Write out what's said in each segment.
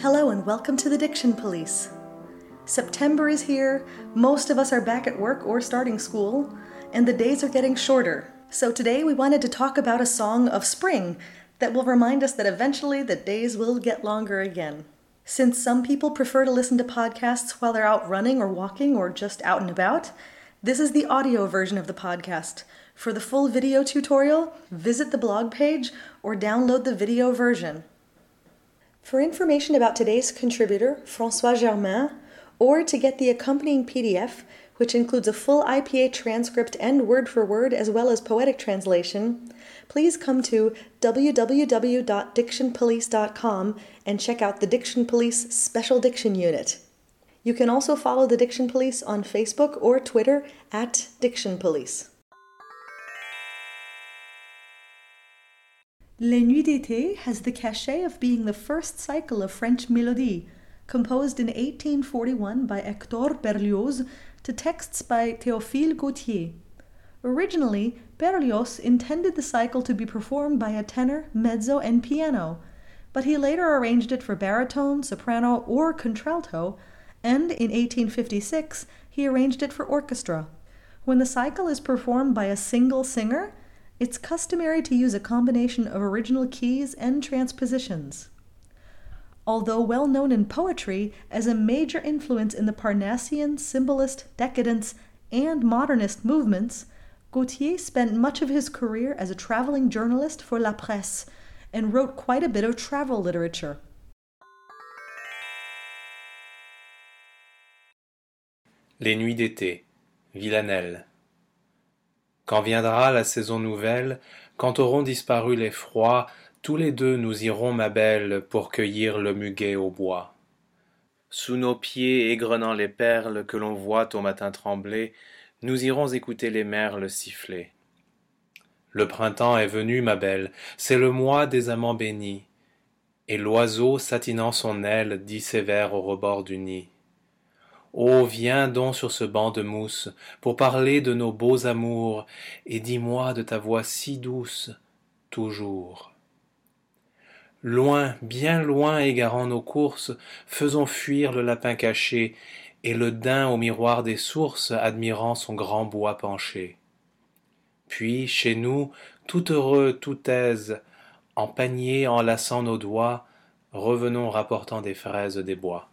Hello and welcome to the Diction Police. September is here, most of us are back at work or starting school, and the days are getting shorter. So today we wanted to talk about a song of spring that will remind us that eventually the days will get longer again. Since some people prefer to listen to podcasts while they're out running or walking or just out and about, this is the audio version of the podcast. For the full video tutorial, visit the blog page or download the video version. For information about today's contributor, Francois Germain, or to get the accompanying PDF, which includes a full IPA transcript and word for word as well as poetic translation, please come to www.dictionpolice.com and check out the Diction Police Special Diction Unit. You can also follow the Diction Police on Facebook or Twitter at Diction Police. Les Nuits d'été has the cachet of being the first cycle of French mélodies, composed in 1841 by Hector Berlioz to texts by Théophile Gautier. Originally, Berlioz intended the cycle to be performed by a tenor, mezzo, and piano, but he later arranged it for baritone, soprano, or contralto, and in 1856 he arranged it for orchestra. When the cycle is performed by a single singer, it's customary to use a combination of original keys and transpositions. Although well known in poetry as a major influence in the Parnassian, Symbolist, Decadence, and Modernist movements, Gautier spent much of his career as a traveling journalist for La Presse and wrote quite a bit of travel literature. Les nuits d'été, Villanelle. Quand viendra la saison nouvelle, quand auront disparu les froids, tous les deux nous irons, ma belle, pour cueillir le muguet au bois. Sous nos pieds égrenant les perles que l'on voit au matin trembler, nous irons écouter les merles siffler. Le printemps est venu, ma belle, c'est le mois des amants bénis, et l'oiseau satinant son aile dit ses vers au rebord du nid. Oh, viens donc sur ce banc de mousse pour parler de nos beaux amours, et dis-moi de ta voix si douce, toujours. Loin, bien loin égarant nos courses, faisons fuir le lapin caché, et le daim au miroir des sources admirant son grand bois penché. Puis, chez nous, tout heureux, tout aise, en panier enlaçant nos doigts, revenons rapportant des fraises des bois.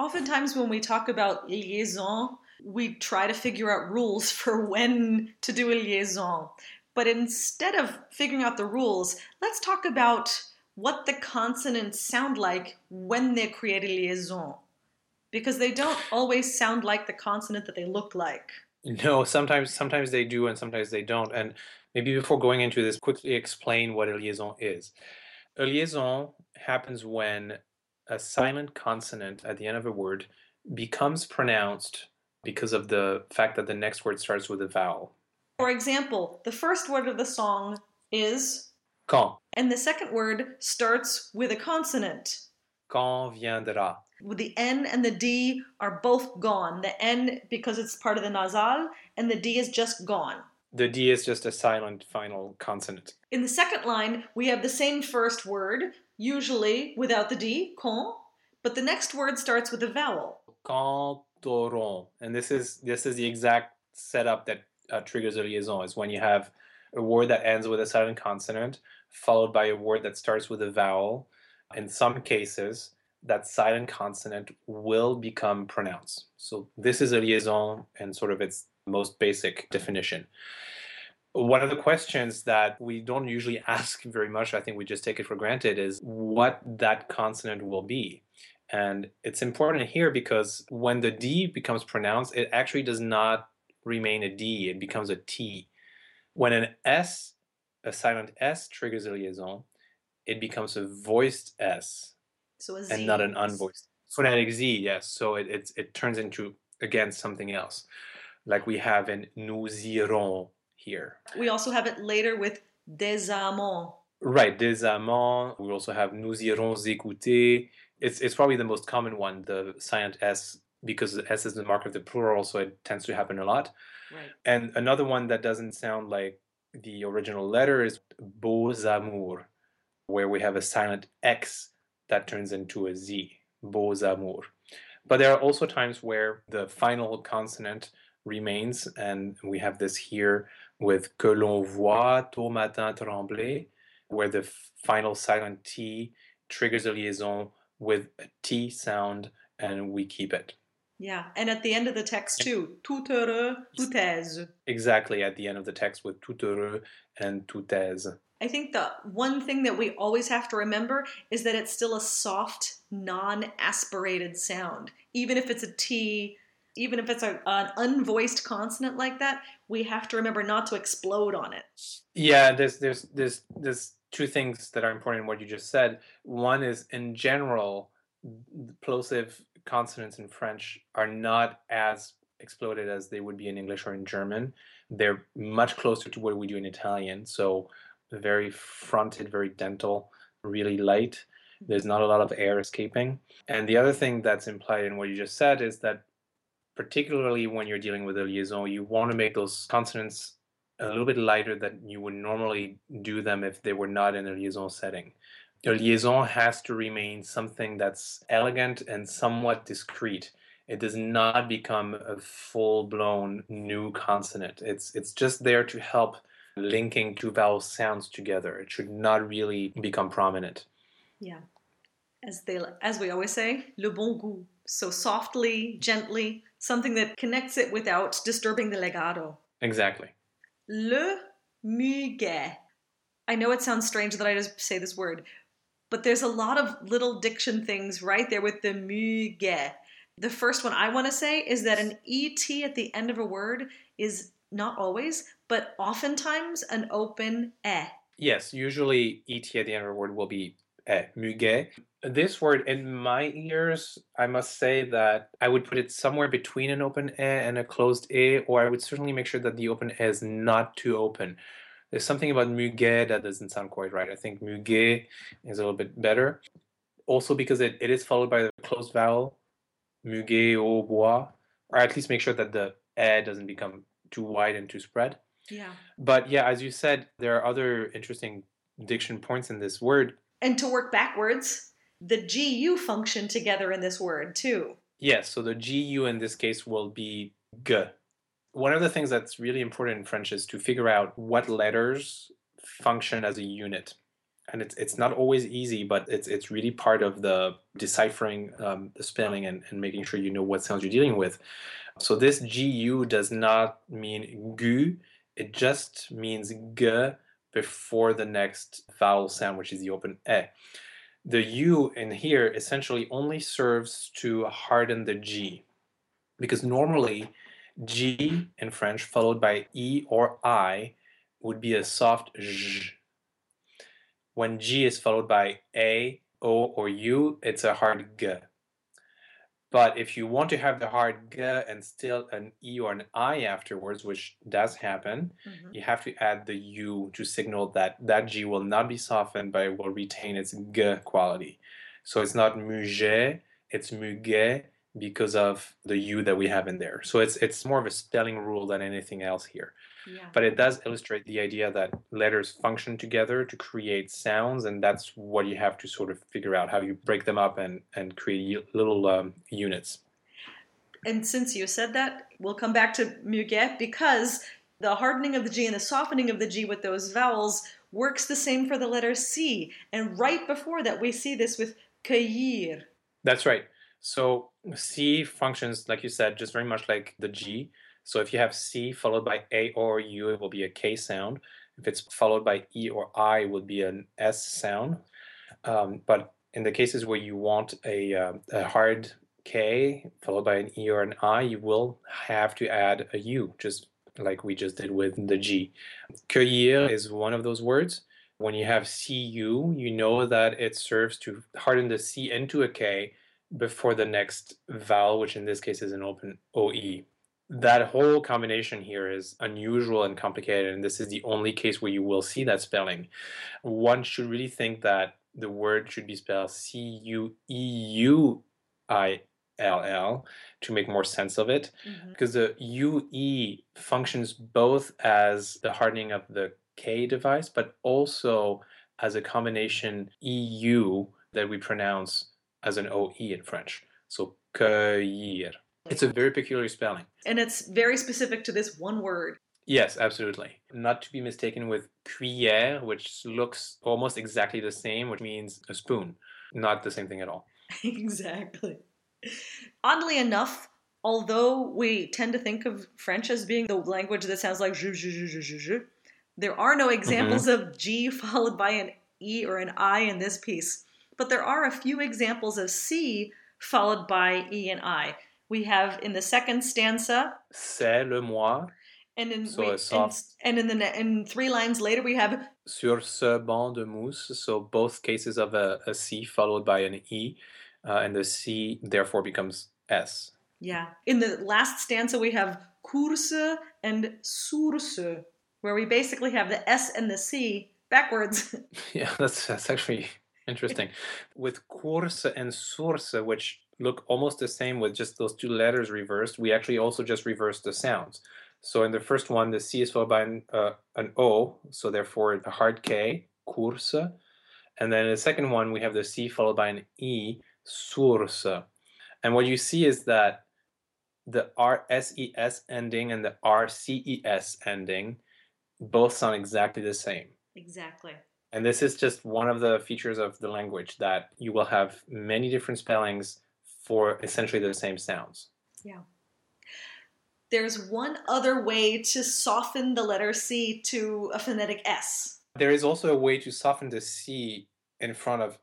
Oftentimes when we talk about liaison, we try to figure out rules for when to do a liaison. But instead of figuring out the rules, let's talk about what the consonants sound like when they create a liaison. Because they don't always sound like the consonant that they look like. No, sometimes sometimes they do and sometimes they don't. And maybe before going into this, quickly explain what a liaison is. A liaison happens when a silent consonant at the end of a word becomes pronounced because of the fact that the next word starts with a vowel. For example, the first word of the song is quand, and the second word starts with a consonant. Quand viendra. With the N and the D are both gone. The N because it's part of the nasal, and the D is just gone. The D is just a silent final consonant. In the second line, we have the same first word, usually without the D, con, but the next word starts with a vowel. Cantoron. And this is this is the exact setup that uh, triggers a liaison is when you have a word that ends with a silent consonant followed by a word that starts with a vowel. In some cases, that silent consonant will become pronounced. So this is a liaison and sort of its most basic definition one of the questions that we don't usually ask very much, I think we just take it for granted, is what that consonant will be. And it's important here because when the D becomes pronounced, it actually does not remain a D, it becomes a T. When an S, a silent S, triggers a liaison, it becomes a voiced S so a Z and not an unvoiced. Phonetic Z, yes. So it, it, it turns into, again, something else. Like we have in nous irons here. We also have it later with des amants. Right, des amants. We also have nous irons écouter. It's, it's probably the most common one, the silent S, because the S is the mark of the plural, so it tends to happen a lot. Right. And another one that doesn't sound like the original letter is beaux amours. where we have a silent X that turns into a Z, beaux amours. But there are also times where the final consonant remains, and we have this here with que l'on voit au matin trembler, where the final silent T triggers a liaison with a T sound, and we keep it. Yeah, and at the end of the text too, tout heureux, tout aise. Exactly, at the end of the text with tout heureux and tout aise. I think the one thing that we always have to remember is that it's still a soft, non aspirated sound. Even if it's a T, even if it's a, an unvoiced consonant like that, we have to remember not to explode on it. Yeah, there's there's there's there's two things that are important in what you just said. One is in general, plosive consonants in French are not as exploded as they would be in English or in German. They're much closer to what we do in Italian. So very fronted, very dental, really light. There's not a lot of air escaping. And the other thing that's implied in what you just said is that particularly when you're dealing with a liaison, you want to make those consonants a little bit lighter than you would normally do them if they were not in a liaison setting. A liaison has to remain something that's elegant and somewhat discreet. It does not become a full-blown new consonant. It's it's just there to help linking two vowel sounds together. It should not really become prominent. Yeah. As they as we always say, le bon goût. So softly, gently, something that connects it without disturbing the legato. Exactly. Le muguet. I know it sounds strange that I just say this word, but there's a lot of little diction things right there with the muguet. The first one I want to say is that an ET at the end of a word is not always, but oftentimes an open e. Yes, usually ET at the end of a word will be e, muguet. This word, in my ears, I must say that I would put it somewhere between an open a and a closed a or I would certainly make sure that the open a is not too open. There's something about muguet that doesn't sound quite right. I think muguet is a little bit better. Also because it, it is followed by the closed vowel, muguet au bois, or at least make sure that the a doesn't become too wide and too spread. Yeah. But yeah, as you said, there are other interesting diction points in this word. And to work backwards, the GU function together in this word too. Yes, so the GU in this case will be G one of the things that's really important in French is to figure out what letters function as a unit. And it's, it's not always easy, but it's, it's really part of the deciphering um, the spelling and, and making sure you know what sounds you're dealing with. So this GU does not mean gu, it just means g before the next vowel sound, which is the open e. The U in here essentially only serves to harden the G. Because normally G in French followed by E or I would be a soft J. When G is followed by A, O, or U, it's a hard G. But if you want to have the hard G and still an E or an I afterwards, which does happen, mm-hmm. you have to add the U to signal that that G will not be softened, but it will retain its G quality. So it's not muget, it's muget, because of the u that we have in there. So it's it's more of a spelling rule than anything else here. Yeah. But it does illustrate the idea that letters function together to create sounds, and that's what you have to sort of figure out how you break them up and and create little um, units. And since you said that, we'll come back to muguet because the hardening of the G and the softening of the G with those vowels works the same for the letter C. And right before that, we see this with cueillir. That's right. So C functions, like you said, just very much like the G. So if you have C followed by A or U, it will be a K sound. If it's followed by E or I, it would be an S sound. Um, but in the cases where you want a, uh, a hard K followed by an E or an I, you will have to add a U, just like we just did with the G. Cueillir is one of those words. When you have CU, you know that it serves to harden the C into a K before the next vowel, which in this case is an open OE. That whole combination here is unusual and complicated, and this is the only case where you will see that spelling. One should really think that the word should be spelled C U E U I L L to make more sense of it, mm-hmm. because the UE functions both as the hardening of the K device, but also as a combination EU that we pronounce as an OE in French. So cueillir. It's a very peculiar spelling. And it's very specific to this one word. Yes, absolutely. Not to be mistaken with cuillère, which looks almost exactly the same, which means a spoon. Not the same thing at all. exactly. Oddly enough, although we tend to think of French as being the language that sounds like je, there are no examples mm-hmm. of G followed by an E or an I in this piece. But there are a few examples of C followed by E and I. We have in the second stanza. C'est le moi. And in, so we, and, and, in the in three lines later we have sur ce banc de mousse. So both cases of a, a C followed by an E, uh, and the C therefore becomes S. Yeah. In the last stanza we have course and source, where we basically have the S and the C backwards. yeah, that's that's actually interesting. With course and source, which look almost the same with just those two letters reversed, we actually also just reverse the sounds. So in the first one, the C is followed by an, uh, an O, so therefore a hard K, course. And then in the second one, we have the C followed by an E, source. And what you see is that the RSES ending and the RCES ending both sound exactly the same. Exactly. And this is just one of the features of the language that you will have many different spellings for essentially the same sounds. Yeah. There's one other way to soften the letter C to a phonetic S. There is also a way to soften the C in front of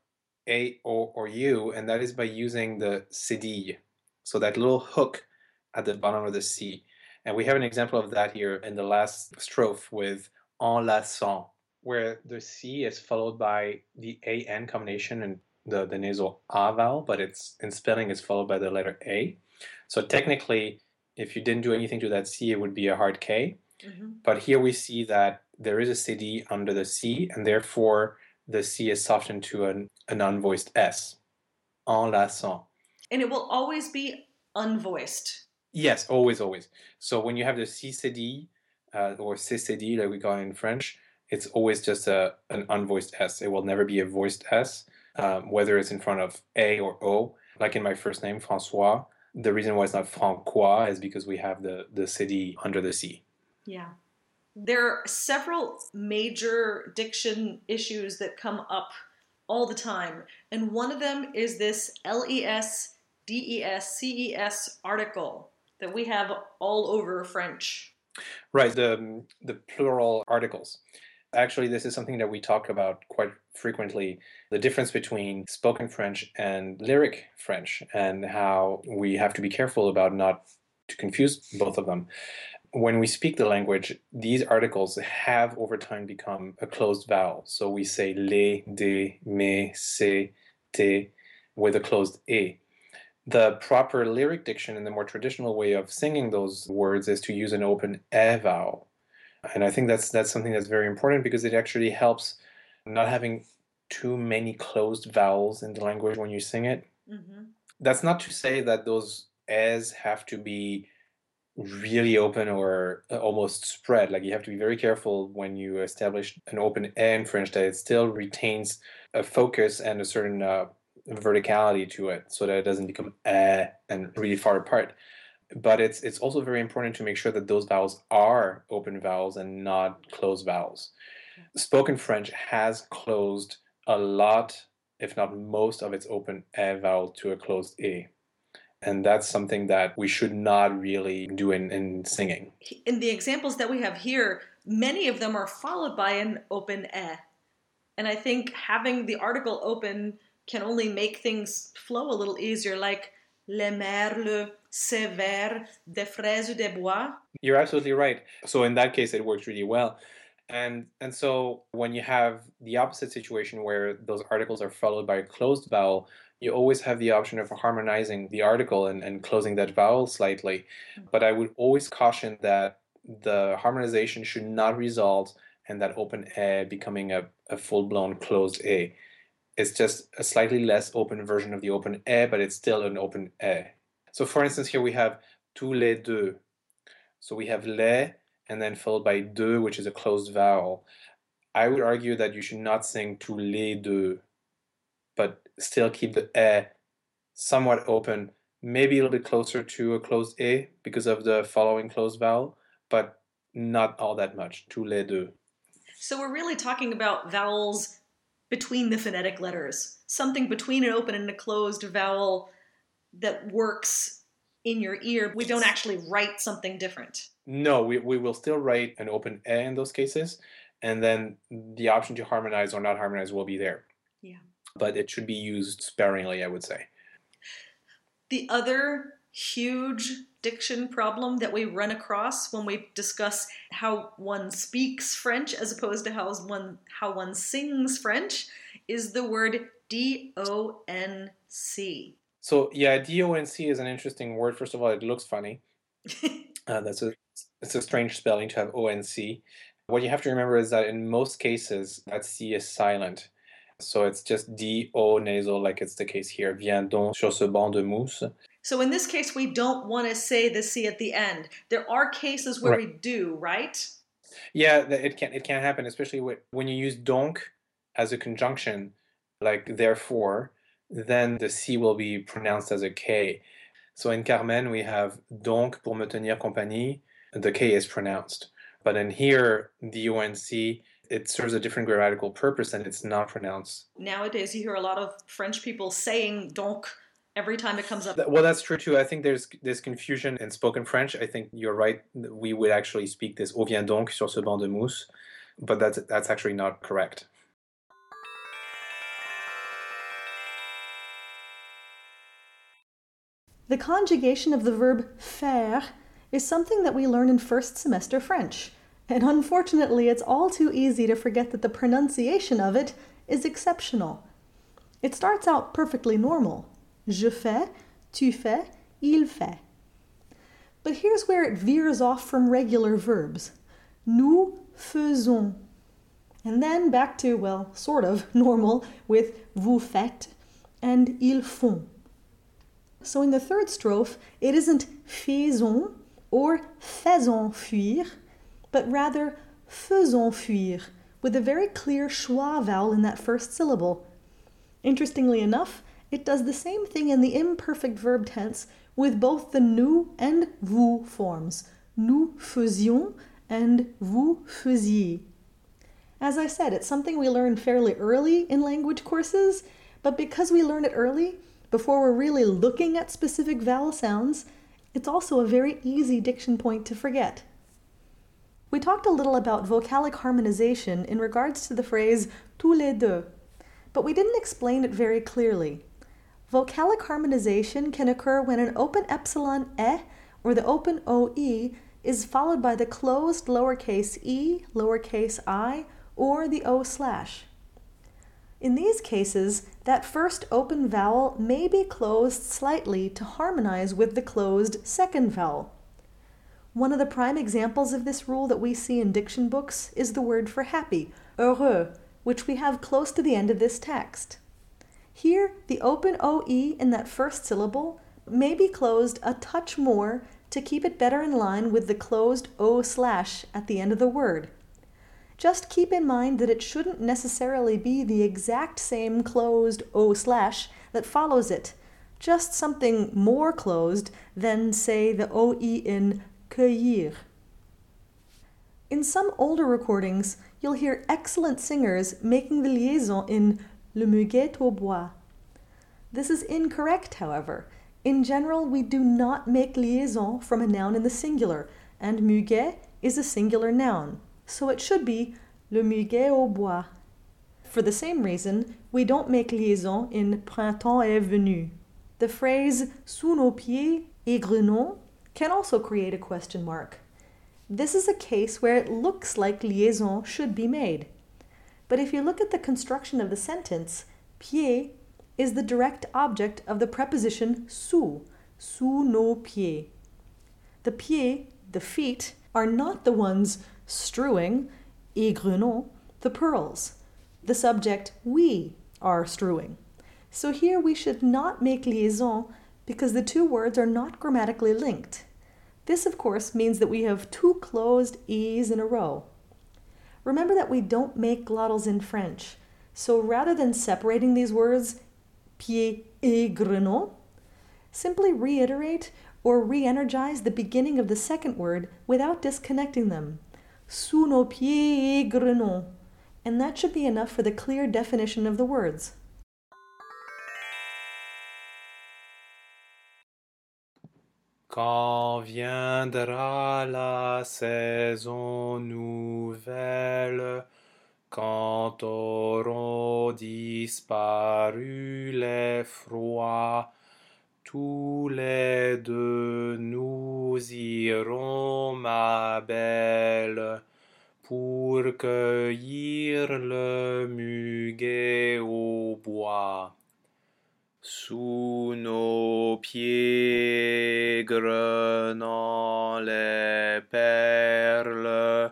A, O, or U, and that is by using the cédille. So that little hook at the bottom of the C. And we have an example of that here in the last strophe with enlaçant, where the C is followed by the AN combination and the, the nasal A vowel, but it's in spelling is followed by the letter A. So technically, if you didn't do anything to that C, it would be a hard K. Mm-hmm. But here we see that there is a cédille under the C, and therefore the C is softened to an, an unvoiced S. Enlaçant. And it will always be unvoiced. Yes, always, always. So when you have the CCD uh, or CCD, like we call it in French, it's always just a, an unvoiced S. It will never be a voiced S, um, whether it's in front of A or O. Like in my first name, Francois, the reason why it's not Francois is because we have the, the cédille under the C. Yeah. There are several major diction issues that come up all the time. And one of them is this LES, DES, CES article that we have all over French. Right, the, the plural articles. Actually, this is something that we talk about quite frequently the difference between spoken French and lyric French, and how we have to be careful about not to confuse both of them. When we speak the language, these articles have over time become a closed vowel. So we say les, de, me, se, te with a closed e. The proper lyric diction and the more traditional way of singing those words is to use an open e vowel. And I think that's that's something that's very important because it actually helps not having too many closed vowels in the language when you sing it. Mm-hmm. That's not to say that those as have to be really open or uh, almost spread. Like you have to be very careful when you establish an open A in French that it still retains a focus and a certain uh, verticality to it, so that it doesn't become a and really far apart. But it's it's also very important to make sure that those vowels are open vowels and not closed vowels. Spoken French has closed a lot, if not most, of its open a vowel to a closed e. And that's something that we should not really do in, in singing. In the examples that we have here, many of them are followed by an open e. And I think having the article open can only make things flow a little easier, like le merle, sévère, des fraises des bois. You're absolutely right. So in that case, it works really well and and so when you have the opposite situation where those articles are followed by a closed vowel you always have the option of harmonizing the article and, and closing that vowel slightly mm-hmm. but i would always caution that the harmonization should not result in that open a becoming a, a full-blown closed a it's just a slightly less open version of the open a but it's still an open a so for instance here we have tous les deux so we have les and then followed by deux, which is a closed vowel. I would argue that you should not sing tous les deux, but still keep the e somewhat open, maybe a little bit closer to a closed e because of the following closed vowel, but not all that much. Tous les deux. So we're really talking about vowels between the phonetic letters, something between an open and a closed vowel that works in your ear. We don't actually write something different. No, we, we will still write an open A in those cases, and then the option to harmonize or not harmonize will be there. Yeah. But it should be used sparingly, I would say. The other huge diction problem that we run across when we discuss how one speaks French as opposed to how one how one sings French is the word D O N C. So yeah, D O N C is an interesting word. First of all, it looks funny. uh, that's a it's a strange spelling to have O N C. What you have to remember is that in most cases, that C is silent. So it's just D O nasal, like it's the case here. Viens donc sur ce banc de mousse. So in this case, we don't want to say the C at the end. There are cases where right. we do, right? Yeah, it can it can happen, especially when you use donc as a conjunction, like therefore, then the C will be pronounced as a K. So in Carmen, we have donc pour me tenir compagnie, the K is pronounced. But in here, the UNC, it serves a different grammatical purpose and it's not pronounced. Nowadays, you hear a lot of French people saying donc every time it comes up. Well, that's true too. I think there's this confusion in spoken French. I think you're right. We would actually speak this "On vient donc sur ce banc de mousse," but that's that's actually not correct. The conjugation of the verb faire is something that we learn in first semester French. And unfortunately, it's all too easy to forget that the pronunciation of it is exceptional. It starts out perfectly normal. Je fais, tu fais, il fait. But here's where it veers off from regular verbs. Nous faisons. And then back to, well, sort of normal with vous faites and ils font. So in the third strophe, it isn't faisons or faisons fuir, but rather faisons fuir, with a very clear schwa vowel in that first syllable. Interestingly enough, it does the same thing in the imperfect verb tense with both the nous and vous forms. Nous faisions and vous faisiez. As I said, it's something we learn fairly early in language courses, but because we learn it early, before we're really looking at specific vowel sounds, it's also a very easy diction point to forget. We talked a little about vocalic harmonization in regards to the phrase tous les deux, but we didn't explain it very clearly. Vocalic harmonization can occur when an open epsilon e or the open oe is followed by the closed lowercase e, lowercase i, or the o slash. In these cases, that first open vowel may be closed slightly to harmonize with the closed second vowel. One of the prime examples of this rule that we see in diction books is the word for happy, heureux, which we have close to the end of this text. Here, the open OE in that first syllable may be closed a touch more to keep it better in line with the closed O slash at the end of the word. Just keep in mind that it shouldn't necessarily be the exact same closed O slash that follows it, just something more closed than, say, the OE in cueillir. In some older recordings, you'll hear excellent singers making the liaison in le muguet au bois. This is incorrect, however. In general, we do not make liaison from a noun in the singular, and muguet is a singular noun so it should be le muguet au bois. For the same reason, we don't make liaison in printemps est venu. The phrase sous nos pieds égrenons can also create a question mark. This is a case where it looks like liaison should be made. But if you look at the construction of the sentence, pied is the direct object of the preposition sous, sous nos pieds. The pieds, the feet, are not the ones strewing, égrenons, the pearls. The subject we are strewing. So here we should not make liaison because the two words are not grammatically linked. This, of course, means that we have two closed E's in a row. Remember that we don't make glottals in French. So rather than separating these words, pied et grenon, simply reiterate or re energize the beginning of the second word without disconnecting them. Sous nos pieds et grenon. And that should be enough for the clear definition of the words. Quand viendra la saison nouvelle, quand auront disparu les froids, tous les deux nous irons, ma belle, pour cueillir le muguet au bois. Sous nos pieds grenant les perles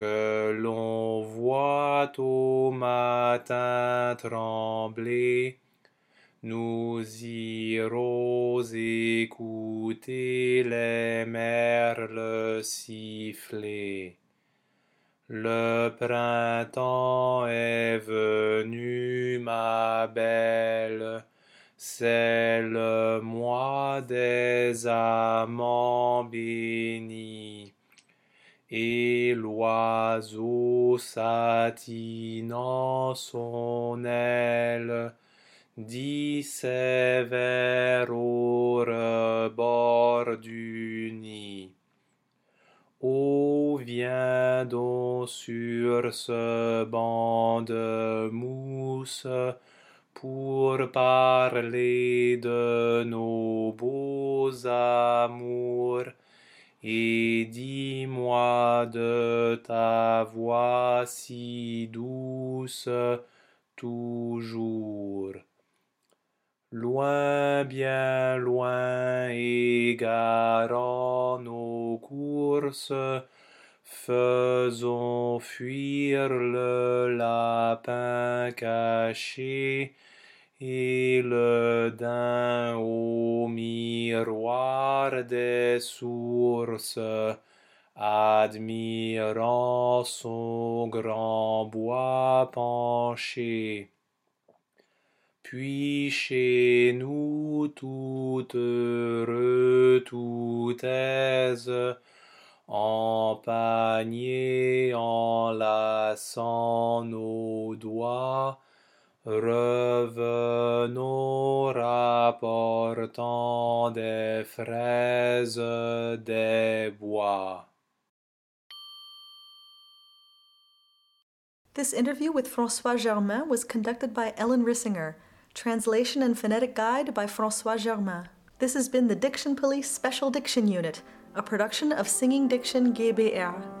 que l'on voit au matin trembler, nous irons écouter les merles siffler. Le printemps est venu, ma belle, c'est le mois des amants bénis. Et l'oiseau satinant son aile dit ses vers au rebord du nid. Oh, viens donc sur ce banc de mousse pour parler de nos beaux amours? Et dis-moi de ta voix si douce toujours. Loin, bien loin, égarant nos courses, faisons fuir le lapin caché et le daim au miroir des sources, admirant son grand bois penché. Puis chez nous tout heureux, tout aise, en panier enlaçant nos doigts, revenons rapportant des fraises des bois. This interview with Francois Germain was conducted by Ellen Rissinger. Translation and Phonetic Guide by Francois Germain. This has been the Diction Police Special Diction Unit, a production of Singing Diction GBR.